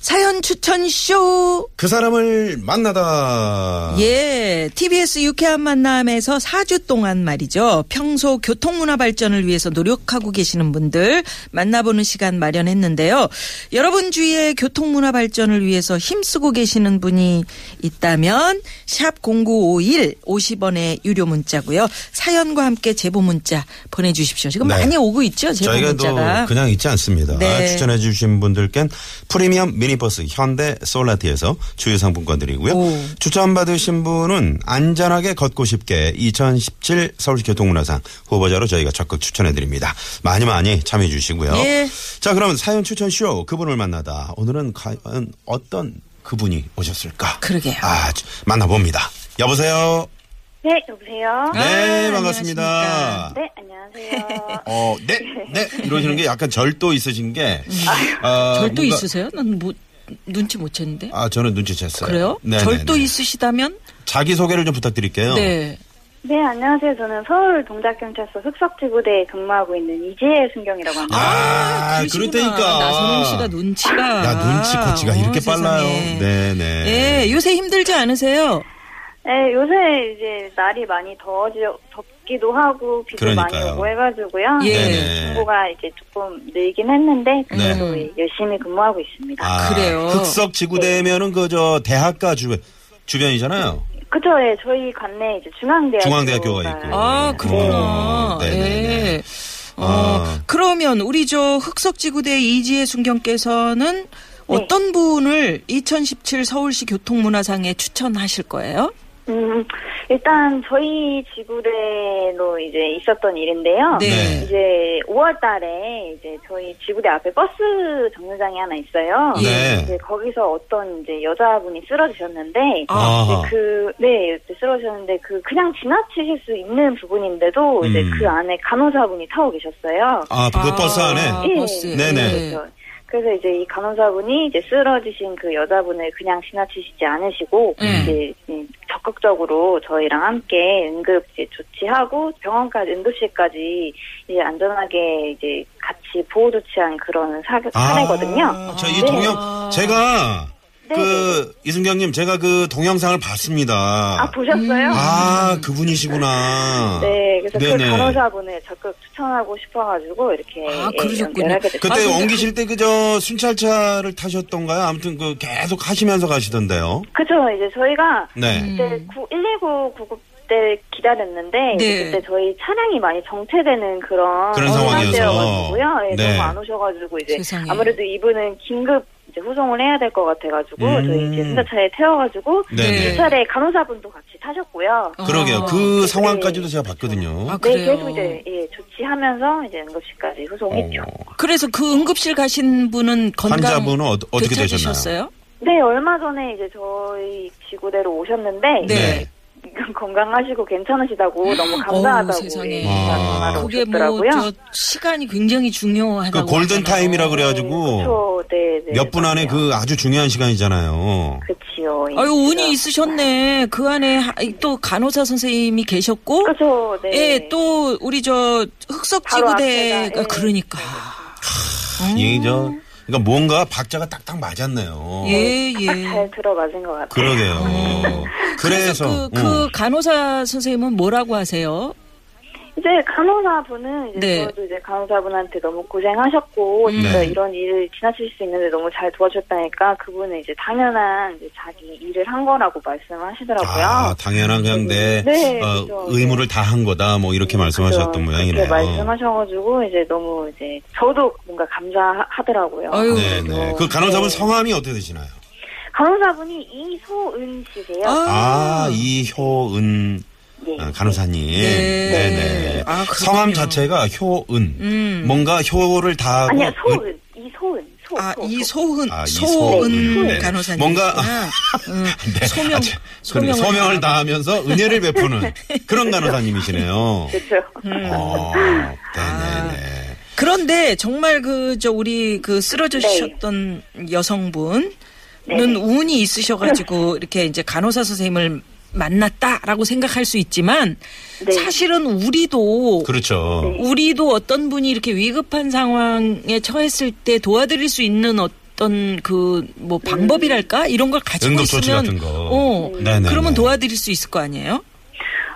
사연 추천 쇼. 그 사람을 만나다. 예, TBS 유쾌한 만남에서 4주 동안 말이죠. 평소 교통문화 발전을 위해서 노력하고 계시는 분들 만나보는 시간 마련했는데요. 여러분 주위에 교통문화 발전을 위해서 힘쓰고 계시는 분이 있다면 샵 0951 50원의 유료 문자고요. 사연과 함께 제보 문자 보내주십시오. 지금 네. 많이 오고 있죠. 제보 저희가 문자가. 또 그냥 있지 않습니다. 네. 추천해 주신 분들께는 프리미엄 미 니버스 현대 솔라티에서 주유 상품권 드리고요. 오. 추천받으신 분은 안전하게 걷고 싶게 2017 서울시 교통문화상 후보자로 저희가 적극 추천해 드립니다. 많이 많이 참여해 주시고요. 예. 자, 그럼 사연 추천 쇼 그분을 만나다. 오늘은 과연 어떤 그분이 오셨을까? 그러게요. 아, 만나봅니다. 여보세요. 네, 여보세요. 네, 아, 반갑습니다. 네, 안녕하세요. 어, 네, 네. 이러시는 게 약간 절도 있으신 게. 어, 절도 뭔가- 있으세요? 난 뭐, 눈치 못 챘는데. 아, 저는 눈치챘어요. 그래요? 네네네. 절도 있으시다면? 자기소개를 좀 부탁드릴게요. 네. 네, 안녕하세요. 저는 서울 동작경찰서 흑석지구대에 근무하고 있는 이지혜 순경이라고 합니다. 아, 그러시구나. 그렇다니까. 나선홍 씨가 눈치가. 야, 눈치 코치가 이렇게 어, 빨라요. 세상에. 네네. 예, 요새 힘들지 않으세요? 네, 요새 이제 날이 많이 더워지, 덥기도 하고, 비도 그러니까요. 많이 오고 해가지고요. 예. 네네. 정보가 이제 조금 늘긴 했는데, 그래도 네. 열심히 근무하고 있습니다. 아, 그래요? 흑석 지구대면은 그 저 대학가 주변 주변이잖아요. 그쵸, 예, 저희 관내 이제 중앙대학교. 중앙대학교가 있고. 아, 그렇구나. 네. 네네네. 예. 어, 아. 그러면 우리 저 흑석지구대 이지혜 순경께서는 어떤 분을 2017 서울시 교통문화상에 추천하실 거예요? 음, 일단 저희 지구대로 이제 있었던 일인데요. 네. 이제 5월 달에 이제 저희 지구대 앞에 버스 정류장이 하나 있어요. 네. 이제 거기서 어떤 이제 여자분이 쓰러지셨는데 아하. 이제 그, 네, 쓰러지셨는데 그 그냥 지나치실 수 있는 부분인데도 이제 음. 그 안에 간호사분이 타고 계셨어요. 아, 그 버스 안에. 아, 예. 버스. 네네. 그렇죠. 그래서 이제 이 간호사분이 이제 쓰러지신 그 여자분을 그냥 지나치시지 않으시고 음. 이제 음, 적극적으로 저희랑 함께 응급 이제 조치하고 병원까지 응급실까지 이제 안전하게 이제 같이 보호 조치한 그런 사, 사례거든요. 아, 저이 네. 동영 제가 네. 그 이승경님 제가 그 동영상을 봤습니다. 아 보셨어요? 아, 그분이시구나. 네, 그래서 네네. 그 간호사분을 적극 추천하고 싶어가지고 이렇게 아, 예, 그러셨군요. 그때 아, 옮기실 때 그저 순찰차를 타셨던가요? 아무튼 그 계속 하시면서 가시던데요. 그죠. 이제 저희가 네. 그때 9, 119 구급 때 기다렸는데 이제 네. 그때 저희 차량이 많이 정체되는 그런 그런 상황이어서. 상황이어가지고요. 예, 네. 너무 안 오셔가지고 이제 세상에. 아무래도 이분은 긴급 이제 후송을 해야 될 것 같아가지고 음. 저희 이제 순찰차에 태워가지고 네네. 그 차례 간호사분도 같이 타셨고요. 그러게요. 아, 그 상황까지도 제가 봤거든요. 아, 네, 그래요? 계속 이제 예, 조치하면서 이제 응급실까지 후송했죠. 어. 그래서 그 응급실 가신 분은 건강 환자분은 어, 어떻게 되셨나요? 네, 얼마 전에 이제 저희 지구대로 오셨는데 네. 건강하시고 괜찮으시다고 너무 감사하다고 어우, 세상에. 예, 전화로 그게 오셨더라고요. 뭐저 시간이 굉장히 중요하다고 그 골든 하잖아요. 타임이라 그래가지고 그쵸, 네, 네. 몇 분 안에 맞아요. 그 아주 중요한 시간이잖아요. 그치요. 예, 아유 운이. 있으셨네. 그 안에 하- 또 간호사 선생님이 계셨고, 그쵸, 네. 예, 또 우리 저 흑석 바로 지구대가 앞에가, 예. 그러니까. 이게 저 그러니까 뭔가 박자가 딱딱 맞았네요. 예, 딱 예. 잘 들어맞은 것 같아요. 그러게요. 그래서 그, 음. 그 간호사 선생님은 뭐라고 하세요? 이제 간호사분은 이제 네. 저도 이제 간호사분한테 너무 고생하셨고 진짜 네. 이런 일을 지나칠 수 있는데 너무 잘 도와주셨다니까 그분은 이제 당연한 이제 자기 일을 한 거라고 말씀하시더라고요. 아 당연한 그냥 내 네, 어, 그죠. 의무를 다 한 거다 뭐 이렇게 말씀하셨던 그죠. 모양이네요. 그렇게 말씀하셔가지고 이제 너무 이제 저도 뭔가 감사하더라고요. 아유, 네 네. 그 간호사분 네. 성함이 어떻게 되시나요? 간호사분이 이소은 씨세요. 아, 아 이효은 예. 어, 간호사님. 네. 네 네. 아, 그렇군요. 성함 자체가 효은. 음. 뭔가 효를 다하고. 아니야 소은 이소은 소. 아, 소, 소. 이소은, 아, 소은 이소은. 네. 간호사님. 뭔가- 음, 네. 소명, 아, 저- 소명을, 소명을 다- 다하면서 은혜를 베푸는 그런 간호사님이시네요. 그렇죠. 음. 어, 아. 네네네. 그런데 정말 그, 저, 우리 그 쓰러지셨던 여성분은 네. 운이 있으셔가지고 이렇게 이제 간호사 선생님을 만났다라고 생각할 수 있지만 네. 사실은 우리도 그렇죠. 네. 우리도 어떤 분이 이렇게 위급한 상황에 처했을 때 도와드릴 수 있는 어떤 그 뭐 방법이랄까 이런 걸 가지고 있으면 같은 거. 어 네네네. 그러면 도와드릴 수 있을 거 아니에요?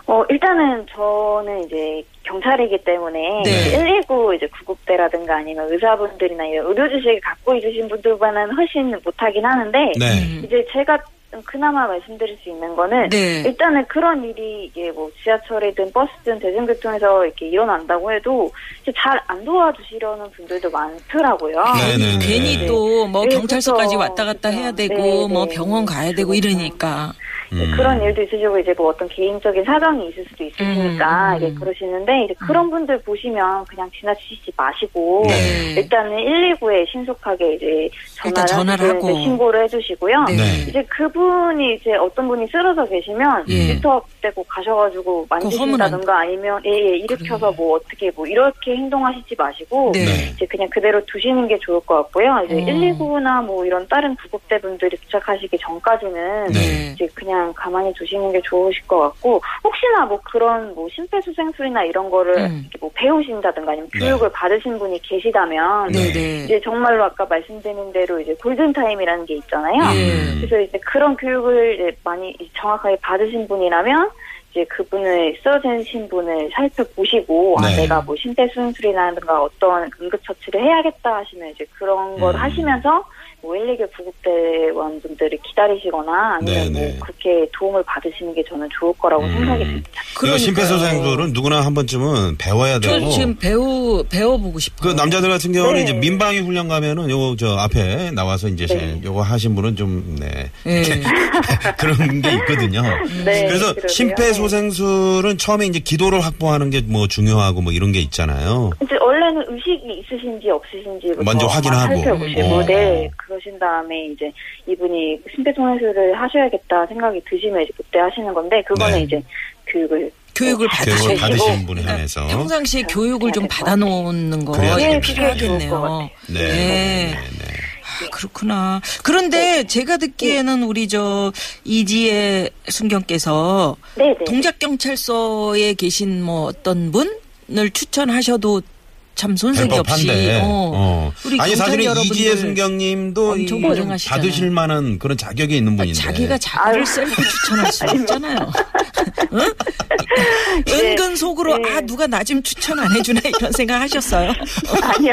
어, 일단은 저는 이제 경찰이기 때문에 네. 119 이제 구급대라든가 아니면 의사분들이나 이런 의료 지식을 갖고 있으신 분들과는 훨씬 못하긴 하는데 네. 이제 제가 그나마 말씀드릴 수 있는 거는 네. 일단은 그런 일이 이게 뭐 지하철이든 버스든 대중교통에서 이렇게 일어난다고 해도 잘 안 도와주시려는 분들도 많더라고요. 네네네. 괜히 또뭐 네, 경찰서까지. 왔다 갔다 해야. 되고 네, 뭐 네. 병원 가야 되고. 이러니까 네, 음. 그런 일도 있으시고 이제 뭐 어떤 개인적인 사정이 있을 수도 있으시니까 음, 음. 이게 그러시는데 이제 그런 분들 보시면 그냥 지나치지 마시고 네. 일단은 119에 신속하게 이제 전화를, 전화를 하고. 이제 신고를 해주시고요. 네. 네. 이제 그분이 이제 어떤 분이 쓰러져 계시면 예. 리터대고 가셔가지고 만지신다든가 아니면 예, 예, 일으켜서 뭐 어떻게 뭐 이렇게 행동하시지 마시고 네. 네. 이제 그냥 그대로 두시는 게 좋을 것 같고요. 이제 어. 119나 뭐 이런 다른 구급대 분들이 도착하시기 전까지는 네. 이제 그냥 가만히 두시는 게 좋으실 것 같고 혹시나 뭐 그런 뭐 심폐소생술이나 이런 거를 음. 이렇게 뭐 배우신다든가 아니면 네. 교육을 받으신 분이 계시다면 네, 네. 이제 정말로 아까 말씀드린 대로 이제 골든 타임이라는 게 있잖아요. 예. 그래서 이제 그런 교육을 이제 많이 정확하게 받으신 분이라면 이제 그분을 쓰러진 분을 살펴보시고 아 네. 내가 뭐 심폐소생술이라든가 어떤 응급처치를 해야겠다 하시면 이제 그런 걸 음. 하시면서 뭐119 구급대원분들을 기다리시거나 아니면 네네. 뭐 그렇게 도움을 받으시는 게 저는 좋을 거라고 음. 생각이 듭니다. 그러니까요. 심폐소생술은 누구나 한 번쯤은 배워야 저 되고. 지금 배우 배워보고 그 싶어요. 남자들 같은 경우는 네. 이제 민방위 훈련 가면은 요거 저 앞에 나와서 이제 네. 요거 하신 분은 좀 네. 예. 그런 게 있거든요. 네, 그래서 그러게요. 심폐소생술은 처음에 이제 기도를 확보하는 게 뭐 중요하고 뭐 이런 게 있잖아요. 이제 원래는 의식이 있으신지 없으신지 먼저 확인하고. 살펴보시고 어. 네그 러신 다음에 이제 이분이 심폐소생술을 하셔야겠다 생각이 드시면 이제 그때 하시는 건데 그거는 네. 이제 교육을 교육을 교육을 받으시고 받으신 분에 그러니까 한해서. 평상시에 교육을 좀 받아놓는 거. 그게 좋을 것 필요하겠네요. 네. 네. 네. 네. 아, 그렇구나. 그런데 제가 듣기에는 우리 저 이지혜 순경께서 네 네 동작경찰서에 계신 뭐 어떤 분을 추천하셔도 참 손색이 없이. 어. 어. 우리 아니 사실은 이지혜 순경님도 엄청 이 고생하시잖아요. 받으실 만한 그런 자격이 있는 분인데. 자기가 자기를. 셀프 추천할 수 없잖아요. 응? 네. 은근 속으로 네. 아 누가 나 좀 추천 안 해주나 이런 생각 하셨어요. 아니요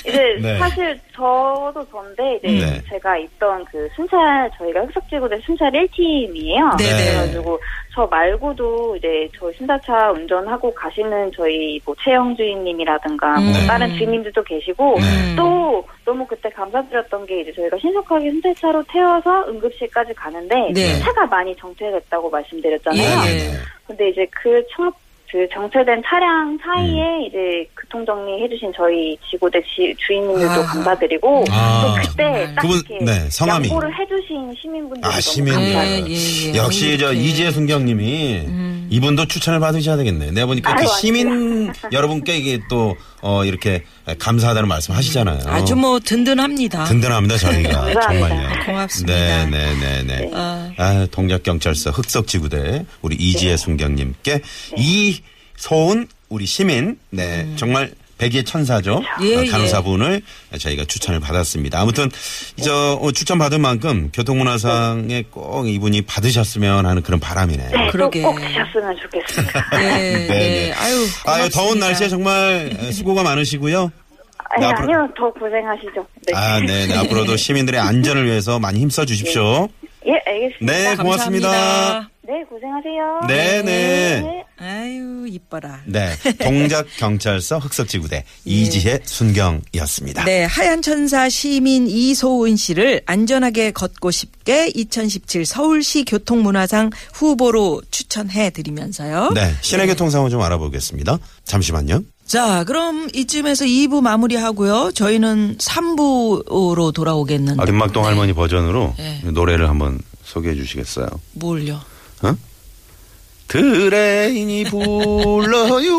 이제 네. 사실 저도 전데 이제 네. 제가 있던 그 순찰 저희가 흑석지구대 순찰 1팀이에요 네네. 그래가지고 저 말고도 이제 저희 순사차 운전하고 가시는 저희 뭐 최영 주인님이라든가 뭐 음. 다른 주인님들도 계시고 음. 또 너무 그때 감사드렸던 게 이제 저희가 신속하게 순찰차로 태워서 응급실까지 가는데 네. 차가 많이 정체됐다고 말씀드렸잖아요. 예. 네. 근데 이제 그 첫, 그 정체된 차량 사이에 음. 이제 교통 정리 해주신 저희 지구대 지, 주인님들도 아. 감사드리고 아. 또 그때. 딱 그분, 이렇게 네, 성함이. 양보를 해주신 시민분들이 아. 감사해요. 예, 예, 예. 역시 저. 이지혜 순경님이 음. 이분도 추천을 받으셔야 되겠네. 내가 보니까 그 아유, 시민 여러분께 이게 또 어, 이렇게 감사하다는 말씀 하시잖아요. 아주 뭐 든든합니다. 든든합니다 저희가 감사합니다. 정말요. 고맙습니다. 네네네네. 아. 아, 동작경찰서 흑석지구대 우리 이지혜 순경님께 이소은 우리 시민 네 정말 백의 천사죠. 예, 어, 예. 간호사분을 저희가 추천을 받았습니다. 아무튼 저 어, 추천 받은 만큼 교통문화상에 꼭 이분이 받으셨으면 하는 그런 바람이네요. 네, 그러게. 꼭, 꼭 드셨으면 좋겠습니다. 네, 네, 네. 네. 아유, 아유 더운 고맙습니다. 날씨에 정말 수고가 많으시고요. 아니, 네, 앞으로- 아니요, 더 고생하시죠. 네. 아, 네, 네. 앞으로도 시민들의 안전을 위해서 많이 힘써 주십시오. 예, 알겠습니다. 네, 고맙습니다. 감사합니다. 네, 고생하세요. 네 네. 아유, 이뻐라. 네. 동작 경찰서 흑석지구대 이지혜 순경이었습니다. 네, 하얀 천사 시민 이소은 씨를 안전하게 걷고 싶게 2017 서울시 교통문화상 후보로 추천해 드리면서요. 네. 시내 교통 상황 좀 알아보겠습니다. 잠시만요. 자, 그럼 이쯤에서 2부 마무리하고요. 저희는 3부로 돌아오겠는데. 아, 김막동 할머니 버전으로 네. 노래를 한번 소개해 주시겠어요? 뭘요? 어? 트레인이 불러요.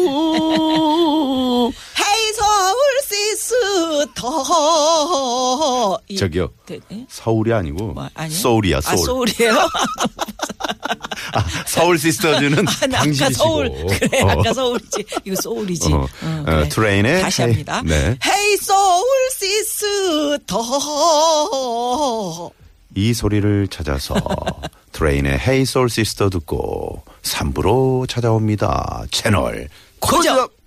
hey 서울 sister. 이- 저기요. 네, 네? 서울이 아니고 뭐, 아니요? soul이야, 아, soul. soul이에요? 아, 서울 시스터즈는 아, 당신이시고. 서울. 그래, 어. 아까 서울이지. 이거 soul이지. 어, 어, 어, 트레인의 다시 hey- 합니다. 네. hey 서울 sister. 이 소리를 찾아서 트레인의 Hey Soul Sister 듣고 3부로 찾아옵니다. 채널 고정. 고정.